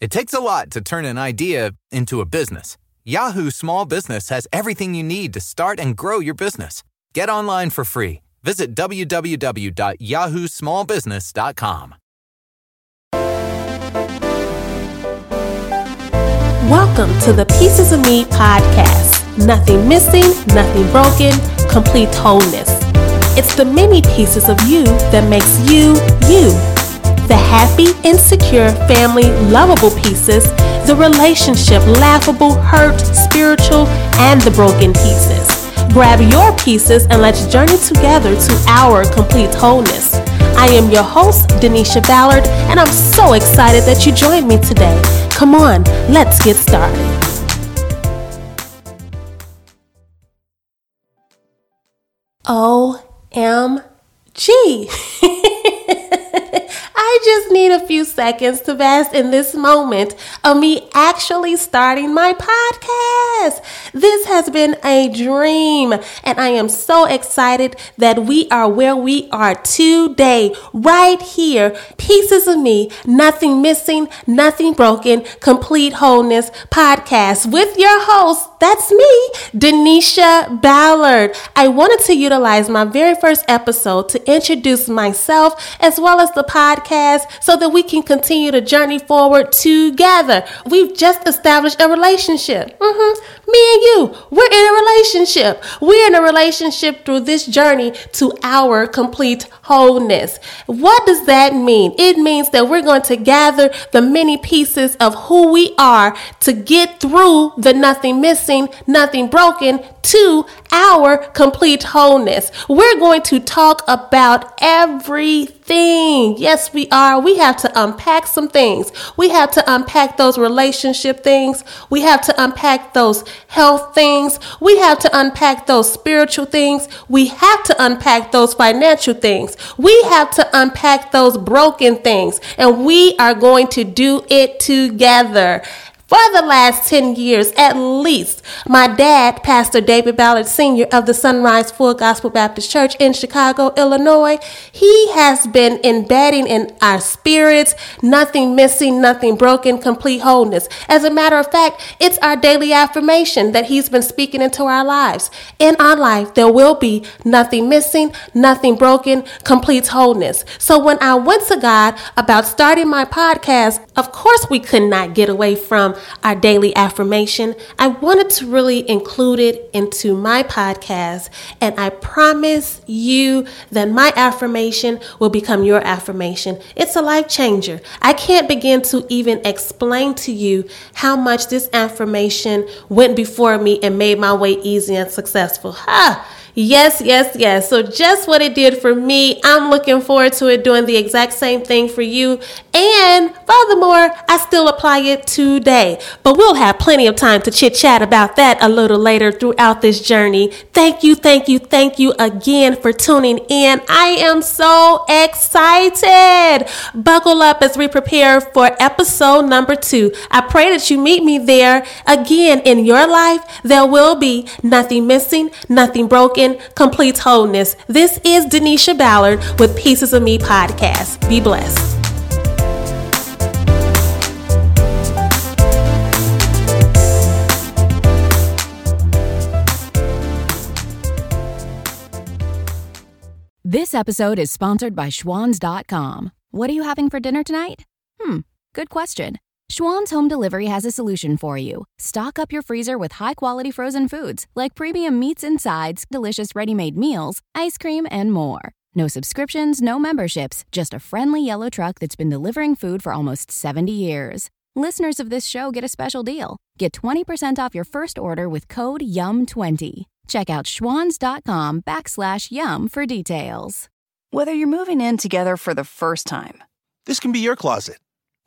It takes a lot to turn an idea into a business. Yahoo Small Business has everything you need to start and grow your business. Get online for free. Visit www.yahoosmallbusiness.com. Welcome to the Pieces of Me podcast. Nothing missing, nothing broken, complete wholeness. It's the many pieces of you that makes you, you the happy, insecure, family, lovable pieces, the relationship, laughable, hurt, spiritual, and the broken pieces. Grab your pieces and let's journey together to our complete wholeness. I am your host, Denisha Ballard, and I'm so excited that you joined me today. Come on, let's get started. OMG. Just need a few seconds to bask in this moment of me actually starting my podcast. This has been a dream, and I am so excited that we are where we are today, right here. Pieces of me, nothing missing, nothing broken, complete wholeness podcast with your host. That's me, Denisha Ballard. I wanted to utilize my very first episode to introduce myself as well as the podcast so that we can continue to journey forward together. We've just established a relationship. Mm-hmm. Me and you, we're in a relationship. We're in a relationship through this journey to our complete wholeness. What does that mean? It means that we're going to gather the many pieces of who we are to get through the nothing missing, nothing broken to our complete wholeness. We're going to talk about everything. Yes, we are. We have to unpack some things. We have to unpack those relationship things. We have to unpack those health things. We have to unpack those spiritual things. We have to unpack those financial things. We have to unpack those broken things. And we are going to do it together for the last 10 years at least. My dad, Pastor David Ballard Sr. of the Sunrise Full Gospel Baptist Church in Chicago, Illinois, he has been embedding in our spirits nothing missing, nothing broken, complete wholeness. As a matter of fact, it's our daily affirmation that he's been speaking into our lives. In our life, there will be nothing missing, nothing broken, complete wholeness. So when I went to God about starting my podcast, of course we could not get away from our daily affirmation, I wanted to really include it into my podcast. And I promise you that my affirmation will become your affirmation. It's a life changer. I can't begin to even explain to you how much this affirmation went before me and made my way easy and successful. Ha! Yes, yes, yes. So, just what it did for me, I'm looking forward to it doing the exact same thing for you. And furthermore, I still apply it today. But we'll have plenty of time to chit chat about that a little later throughout this journey. Thank you, thank you, thank you again for tuning in. I am so excited. Buckle up as we prepare for episode number two. I pray that you meet me there again in your life. There will be nothing missing, nothing broken complete wholeness. This is Denisha Ballard with Pieces of Me podcast. Be blessed. This episode is sponsored by Schwans.com. What are you having for dinner tonight? Hmm, good question. Schwan's Home Delivery has a solution for you. Stock up your freezer with high quality frozen foods like premium meats and sides, delicious ready made meals, ice cream, and more. No subscriptions, no memberships, just a friendly yellow truck that's been delivering food for almost 70 years. Listeners of this show get a special deal. Get 20% off your first order with code YUM20. Check out schwans.com backslash YUM for details. Whether you're moving in together for the first time, this can be your closet